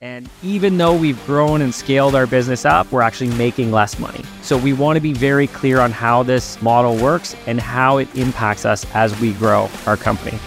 And even though we've grown and scaled our business up, we're actually making less money. So we want to be very clear on how this model works and how it impacts us as we grow our company.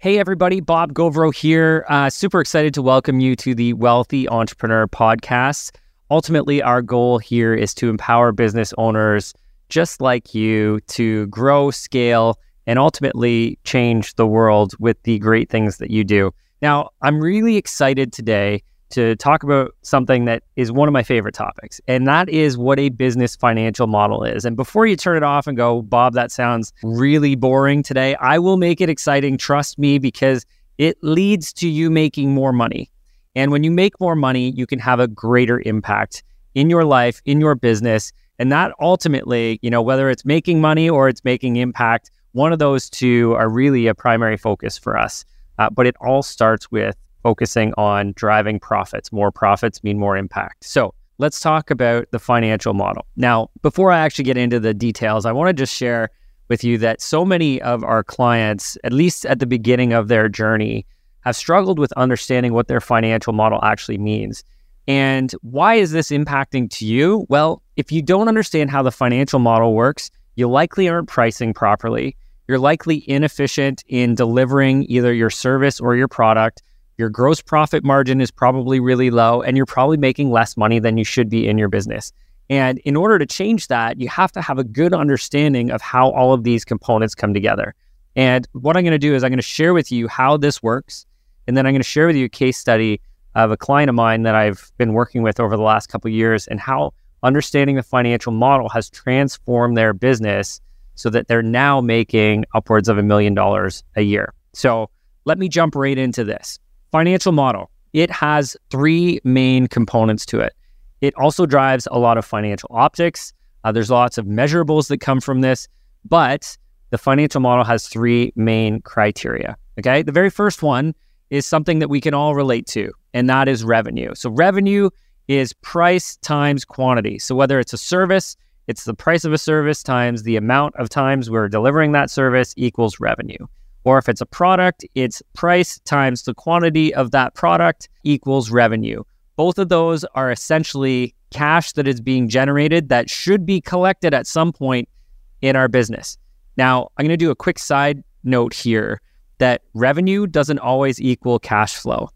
Hey, everybody, Bob Govro here. Uh, super excited to welcome you to the Wealthy Entrepreneur Podcast. Ultimately, our goal here is to empower business owners just like you to grow, scale, and ultimately change the world with the great things that you do. Now, I'm really excited today to talk about something that is one of my favorite topics, and that is what a business financial model is. And before you turn it off and go, Bob, that sounds really boring today, I will make it exciting. Trust me, because it leads to you making more money. And when you make more money, you can have a greater impact in your life, in your business. And that ultimately, you know, whether it's making money or it's making impact, one of those two are really a primary focus for us. Uh, but it all starts with focusing on driving profits. More profits mean more impact. So let's talk about the financial model. Now, before I actually get into the details, I want to just share with you that so many of our clients, at least at the beginning of their journey, have struggled with understanding what their financial model actually means. And why is this impacting to you? Well, if you don't understand how the financial model works, you likely aren't pricing properly. You're likely inefficient in delivering either your service or your product. Your gross profit margin is probably really low, and you're probably making less money than you should be in your business. And in order to change that, you have to have a good understanding of how all of these components come together. And what I'm going to do is I'm going to share with you how this works. And then I'm going to share with you a case study of a client of mine that I've been working with over the last couple years and how understanding the financial model has transformed their business so that they're now making upwards of a million dollars a year. So let me jump right into this. Financial model. It has three main components to it. It also drives a lot of financial optics. Uh, there's lots of measurables that come from this, but the financial model has three main criteria. Okay. The very first one is something that we can all relate to, and that is revenue. So, revenue is price times quantity. So whether it's a service, it's the price of a service times the amount of times we're delivering that service equals revenue. Or if it's a product, it's price times the quantity of that product equals revenue. Both of those are essentially cash that is being generated that should be collected at some point in our business. Now, I'm going to do a quick side note here that revenue doesn't always equal cash flow.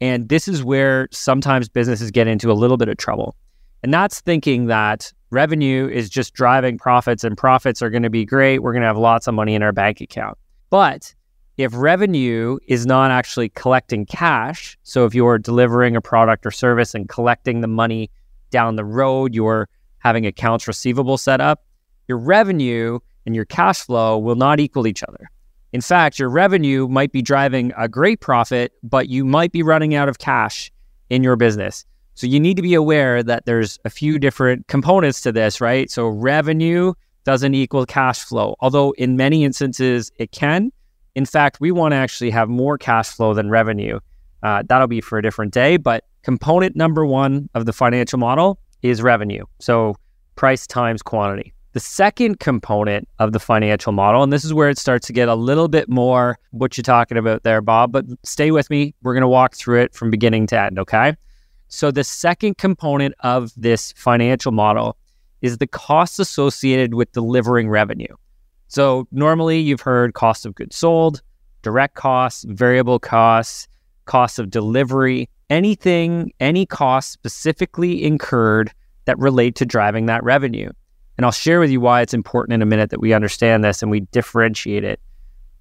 And this is where sometimes businesses get into a little bit of trouble. And that's thinking that revenue is just driving profits and profits are going to be great. We're going to have lots of money in our bank account. But if revenue is not actually collecting cash, so if you're delivering a product or service and collecting the money down the road, you're having accounts receivable set up, your revenue and your cash flow will not equal each other. In fact, your revenue might be driving a great profit, but you might be running out of cash in your business. So you need to be aware that there's a few different components to this, right? So revenue doesn't equal cash flow, although in many instances it can. In fact, we want to actually have more cash flow than revenue. Uh, that'll be for a different day. But component number one of the financial model is revenue. So price times quantity. The second component of the financial model, and this is where it starts to get a little bit more what you're talking about there, Bob, but stay with me. We're going to walk through it from beginning to end, okay? So, the second component of this financial model is the costs associated with delivering revenue. So, normally you've heard cost of goods sold, direct costs, variable costs, costs of delivery, anything, any costs specifically incurred that relate to driving that revenue. And I'll share with you why it's important in a minute that we understand this and we differentiate it.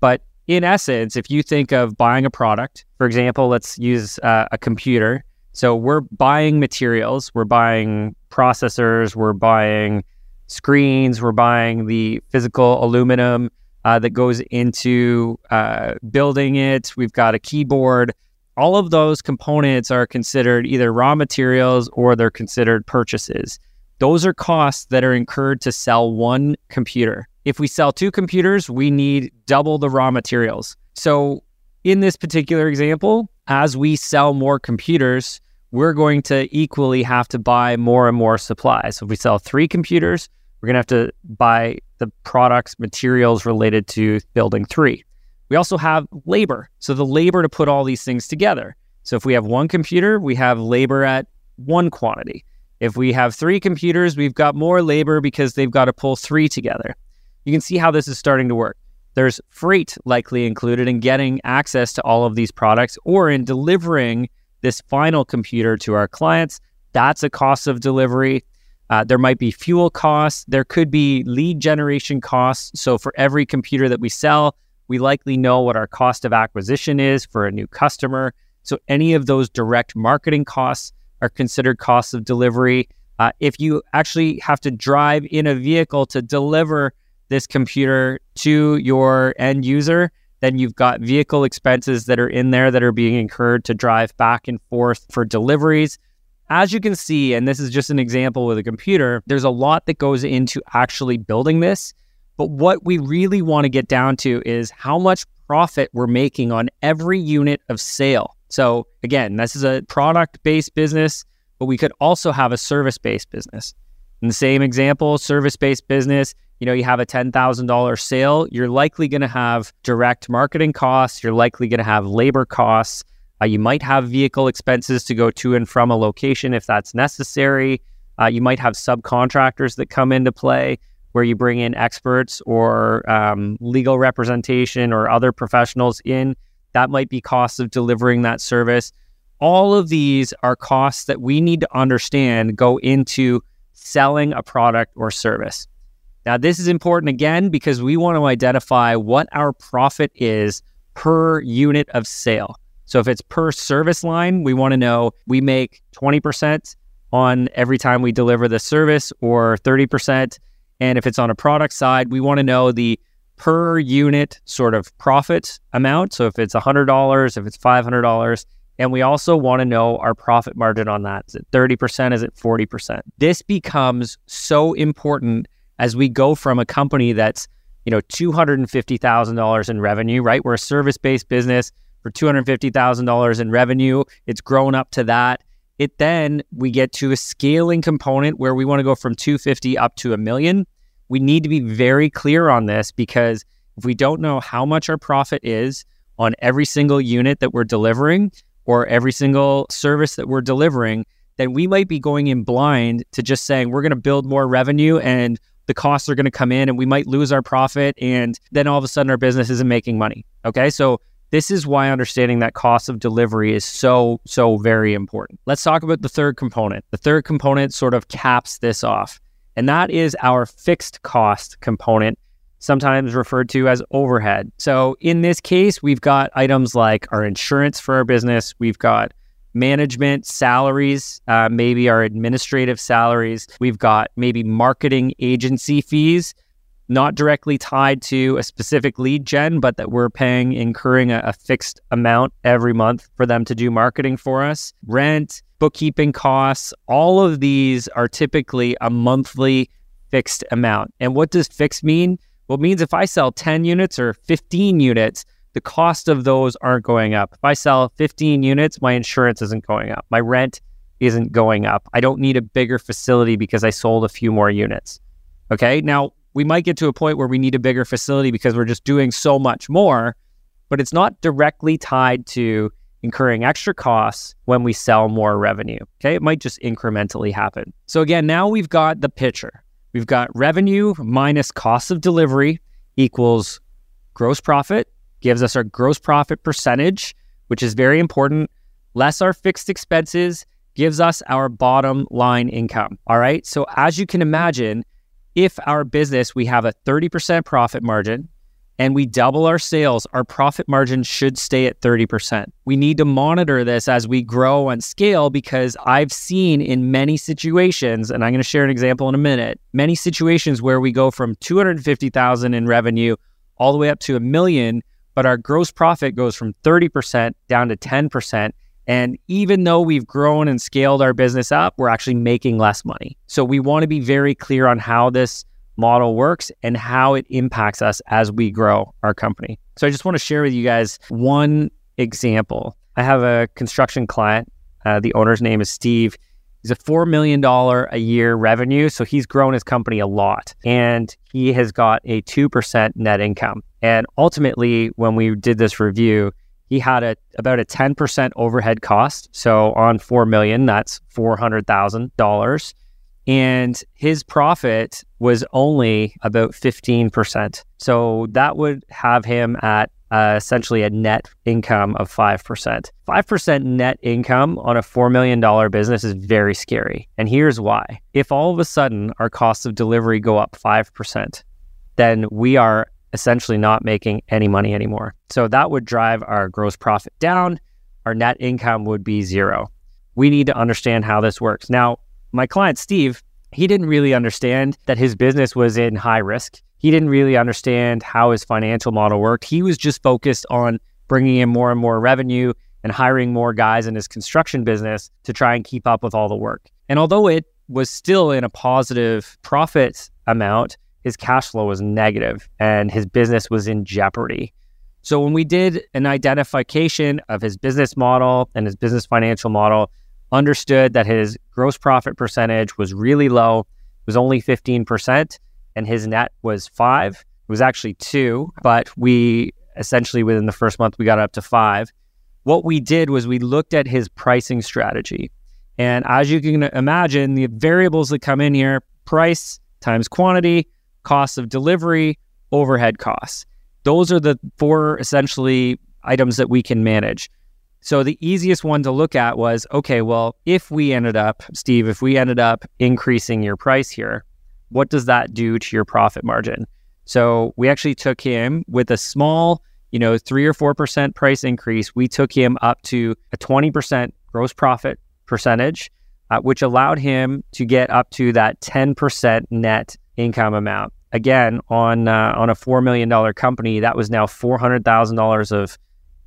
But in essence, if you think of buying a product, for example, let's use uh, a computer. So we're buying materials, we're buying processors, we're buying screens, we're buying the physical aluminum uh, that goes into uh, building it. We've got a keyboard. All of those components are considered either raw materials or they're considered purchases. Those are costs that are incurred to sell one computer. If we sell two computers, we need double the raw materials. So, in this particular example, as we sell more computers, we're going to equally have to buy more and more supplies. So, if we sell three computers, we're going to have to buy the products, materials related to building three. We also have labor. So the labor to put all these things together. So if we have one computer, we have labor at one quantity. If we have three computers, we've got more labor because they've got to pull three together. You can see how this is starting to work. There's freight likely included in getting access to all of these products or in delivering this final computer to our clients. That's a cost of delivery. Uh, there might be fuel costs. There could be lead generation costs. So for every computer that we sell, we likely know what our cost of acquisition is for a new customer. So any of those direct marketing costs are considered costs of delivery. Uh, if you actually have to drive in a vehicle to deliver this computer to your end user, then you've got vehicle expenses that are in there that are being incurred to drive back and forth for deliveries. As you can see, and this is just an example with a computer, there's a lot that goes into actually building this. But what we really want to get down to is how much profit we're making on every unit of sale. So, again, this is a product based business, but we could also have a service based business. In the same example, service based business, you know, you have a $10,000 sale, you're likely going to have direct marketing costs, you're likely going to have labor costs. Uh, you might have vehicle expenses to go to and from a location if that's necessary. Uh, you might have subcontractors that come into play where you bring in experts or um, legal representation or other professionals in. That might be costs of delivering that service. All of these are costs that we need to understand go into selling a product or service. Now, this is important again because we want to identify what our profit is per unit of sale. So if it's per service line, we want to know we make 20% on every time we deliver the service or 30%. And if it's on a product side, we want to know the per unit sort of profit amount. So if it's $100, if it's $500, and we also want to know our profit margin on that. Is it 30%? Is it 40%? This becomes so important as we go from a company that's, you know, $250,000 in revenue, right? We're a service-based business for $250,000 in revenue. It's grown up to that. It then we get to a scaling component where we want to go from 250 up to a million. We need to be very clear on this because if we don't know how much our profit is on every single unit that we're delivering or every single service that we're delivering, then we might be going in blind to just saying we're going to build more revenue and the costs are going to come in and we might lose our profit and then all of a sudden our business isn't making money. Okay. So this is why understanding that cost of delivery is so, so very important. Let's talk about the third component. The third component sort of caps this off, and that is our fixed cost component, sometimes referred to as overhead. So in this case, we've got items like our insurance for our business, we've got management salaries, uh, maybe our administrative salaries. We've got maybe marketing agency fees, not directly tied to a specific lead gen, but that we're paying, incurring a, a fixed amount every month for them to do marketing for us. Rent, bookkeeping costs, all of these are typically a monthly fixed amount. And what does fixed mean? Well, it means if I sell 10 units or 15 units, the cost of those aren't going up. If I sell 15 units, my insurance isn't going up. My rent isn't going up. I don't need a bigger facility because I sold a few more units. Okay. Now, we might get to a point where we need a bigger facility because we're just doing so much more, but it's not directly tied to incurring extra costs when we sell more revenue. Okay. It might just incrementally happen. So, again, now we've got the picture. We've got revenue minus cost of delivery equals gross profit gives us our gross profit percentage, which is very important, less our fixed expenses, gives us our bottom line income. All right. So, as you can imagine, if our business, we have a 30% profit margin and we double our sales, our profit margin should stay at 30%. We need to monitor this as we grow and scale because I've seen in many situations, and I'm going to share an example in a minute, many situations where we go from 250,000 in revenue all the way up to a million but our gross profit goes from 30% down to 10%. And even though we've grown and scaled our business up, we're actually making less money. So we want to be very clear on how this model works and how it impacts us as we grow our company. So I just want to share with you guys one example. I have a construction client. Uh, the owner's name is Steve. He's a $4 million a year revenue. So he's grown his company a lot and he has got a 2% net income. And ultimately, when we did this review, he had a about a 10% overhead cost. So on 4 million, that's $400,000. And his profit was only about 15%. So that would have him at uh, essentially a net income of 5%. 5% net income on a $4 million business is very scary. And here's why. If all of a sudden our costs of delivery go up 5%, then we are essentially not making any money anymore. So that would drive our gross profit down. Our net income would be zero. We need to understand how this works. Now, my client, Steve, he didn't really understand that his business was in high risk. He didn't really understand how his financial model worked. He was just focused on bringing in more and more revenue and hiring more guys in his construction business to try and keep up with all the work. And although it was still in a positive profit amount, his cash flow was negative and his business was in jeopardy. So when we did an identification of his business model and his business financial model, understood that his gross profit percentage was really low, it was only 15%, and his net was five. It was actually two, but we essentially within the first month we got up to five. What we did was we looked at his pricing strategy. And as you can imagine, the variables that come in here price times quantity costs of delivery, overhead costs. Those are the four essentially items that we can manage. So the easiest one to look at was okay, well, if we ended up, Steve, if we ended up increasing your price here, what does that do to your profit margin? So we actually took him with a small, you know, three or 4% price increase. We took him up to a 20% gross profit percentage, uh, which allowed him to get up to that 10% net income amount. Again, on uh, on a four million dollar company, that was now four hundred thousand dollars of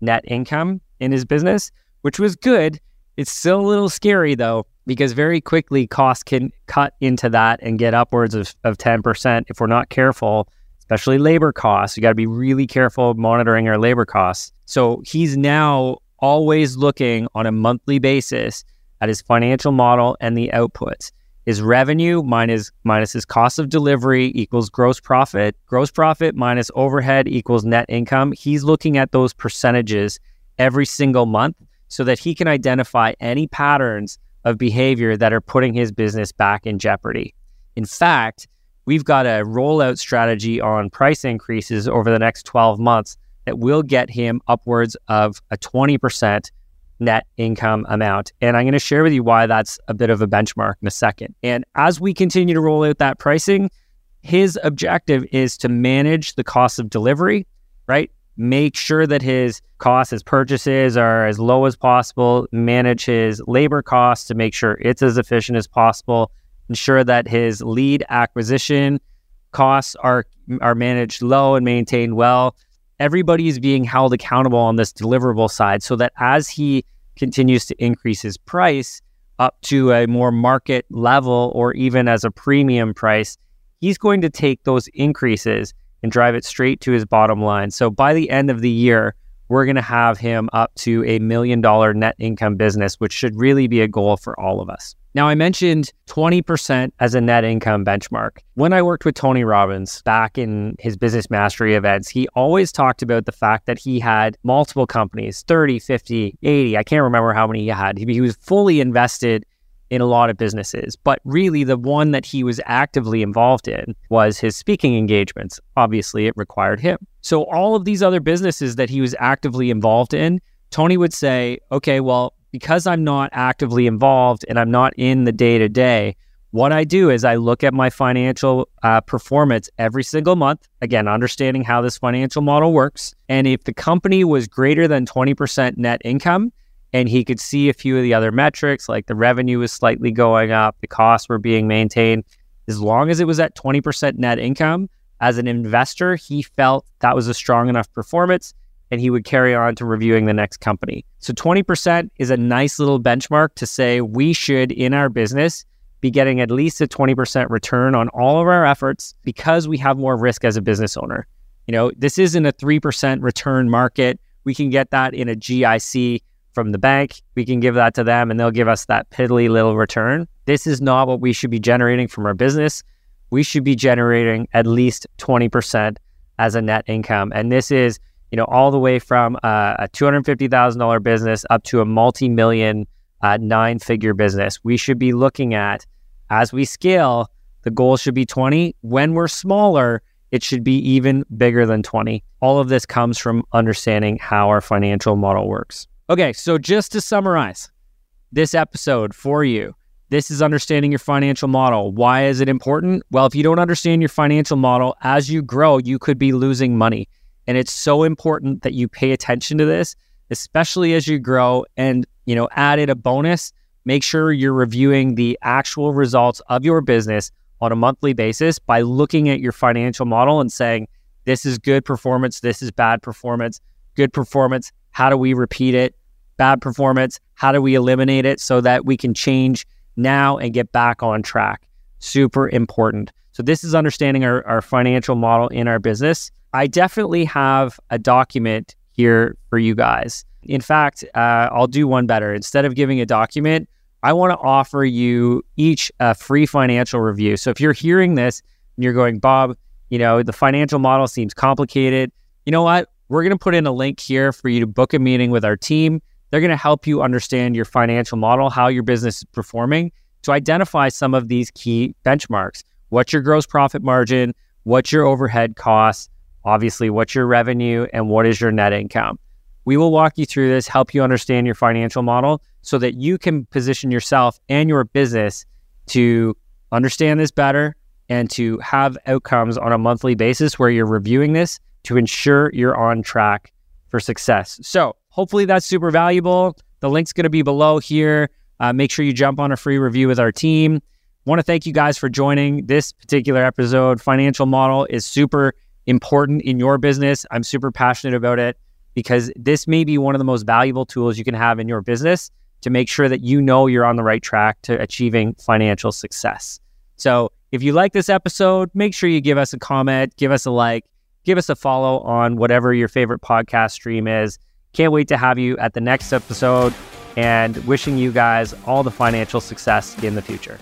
net income in his business, which was good. It's still a little scary though, because very quickly costs can cut into that and get upwards of, of 10% if we're not careful, especially labor costs. You got to be really careful monitoring our labor costs. So he's now always looking on a monthly basis at his financial model and the outputs is revenue minus minus his cost of delivery equals gross profit. Gross profit minus overhead equals net income. He's looking at those percentages every single month so that he can identify any patterns of behavior that are putting his business back in jeopardy. In fact, we've got a rollout strategy on price increases over the next 12 months that will get him upwards of a 20% net income amount. And I'm going to share with you why that's a bit of a benchmark in a second. And as we continue to roll out that pricing, his objective is to manage the cost of delivery, right? Make sure that his costs, his purchases are as low as possible, manage his labor costs to make sure it's as efficient as possible, ensure that his lead acquisition costs are are managed low and maintained well everybody is being held accountable on this deliverable side so that as he continues to increase his price up to a more market level or even as a premium price, he's going to take those increases and drive it straight to his bottom line. So by the end of the year, we're going to have him up to a million dollar net income business, which should really be a goal for all of us. Now, I mentioned 20% as a net income benchmark. When I worked with Tony Robbins back in his business mastery events, he always talked about the fact that he had multiple companies 30, 50, 80. I can't remember how many he had. He was fully invested in a lot of businesses, but really the one that he was actively involved in was his speaking engagements. Obviously, it required him. So, all of these other businesses that he was actively involved in, Tony would say, okay, well, because I'm not actively involved and I'm not in the day to day, what I do is I look at my financial uh, performance every single month. Again, understanding how this financial model works. And if the company was greater than 20% net income, and he could see a few of the other metrics, like the revenue was slightly going up, the costs were being maintained, as long as it was at 20% net income, as an investor, he felt that was a strong enough performance and he would carry on to reviewing the next company. So 20% is a nice little benchmark to say we should, in our business, be getting at least a 20% return on all of our efforts because we have more risk as a business owner. You know, this isn't a 3% return market. We can get that in a GIC from the bank. We can give that to them and they'll give us that piddly little return. This is not what we should be generating from our business. We should be generating at least 20% as a net income. And this is, you know, all the way from uh, a $250,000 business up to a multi million uh, nine figure business. We should be looking at as we scale, the goal should be 20. When we're smaller, it should be even bigger than 20. All of this comes from understanding how our financial model works. Okay, so just to summarize this episode for you, this is understanding your financial model. Why is it important? Well, if you don't understand your financial model, as you grow, you could be losing money. And it's so important that you pay attention to this, especially as you grow. And, you know, added a bonus, make sure you're reviewing the actual results of your business on a monthly basis by looking at your financial model and saying, this is good performance, this is bad performance, good performance, how do we repeat it? Bad performance, how do we eliminate it so that we can change now and get back on track. Super important. So, this is understanding our, our financial model in our business. I definitely have a document here for you guys. In fact, uh, I'll do one better. Instead of giving a document, I want to offer you each a free financial review. So, if you're hearing this and you're going, Bob, you know, the financial model seems complicated, you know what? We're going to put in a link here for you to book a meeting with our team they're going to help you understand your financial model, how your business is performing to identify some of these key benchmarks. What's your gross profit margin? What's your overhead costs? Obviously, what's your revenue and what is your net income? We will walk you through this, help you understand your financial model so that you can position yourself and your business to understand this better and to have outcomes on a monthly basis where you're reviewing this to ensure you're on track for success. So, Hopefully, that's super valuable. The link's going to be below here. Uh, make sure you jump on a free review with our team. Want to thank you guys for joining this particular episode. Financial model is super important in your business. I'm super passionate about it because this may be one of the most valuable tools you can have in your business to make sure that you know you're on the right track to achieving financial success. So, if you like this episode, make sure you give us a comment, give us a like, give us a follow on whatever your favorite podcast stream is. Can't wait to have you at the next episode and wishing you guys all the financial success in the future.